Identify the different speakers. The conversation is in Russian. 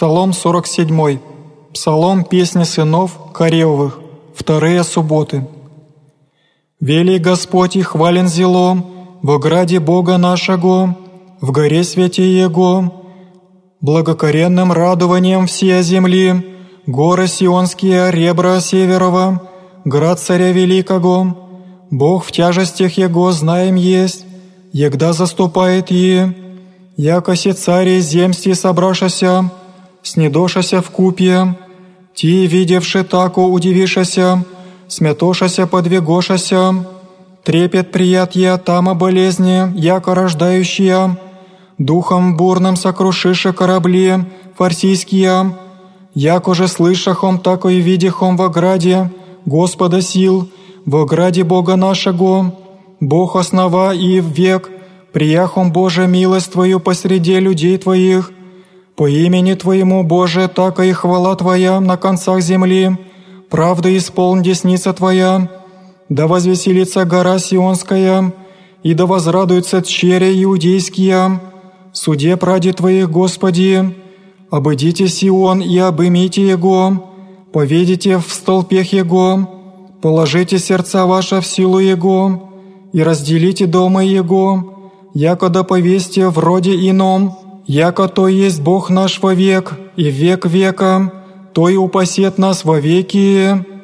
Speaker 1: Псалом 47. Псалом песни сынов Каревых. Вторые субботы. «Вели Господь и хвален зело, в ограде Бога нашего, в горе святе Его, благокоренным радованием все земли, горы Сионские, ребра Северова, град царя Великого, Бог в тяжестях Его знаем есть, егда заступает Е, якоси цари земсти собрашася, снедошася в купе, ти, видевши тако, удивишася, смятошася, подвигошася, трепет приятья, тама болезни, яко рождающая, духом бурным сокрушиша корабли, фарсийские, яко же слышахом, тако и видихом в ограде, Господа сил, в ограде Бога нашего, Бог основа и в век, прияхом Боже милость Твою посреди людей Твоих, по имени Твоему, Боже, так и хвала Твоя на концах земли, правда исполн десница Твоя, да возвеселится гора Сионская, и да возрадуются черя иудейские, суде пради Твоих, Господи, обыдите Сион и обымите его, поведите в столпех его, положите сердца ваши в силу его, и разделите дома его, якода повесте в роде ином, яко то есть Бог наш вовек и век века, то и упасет нас вовеки.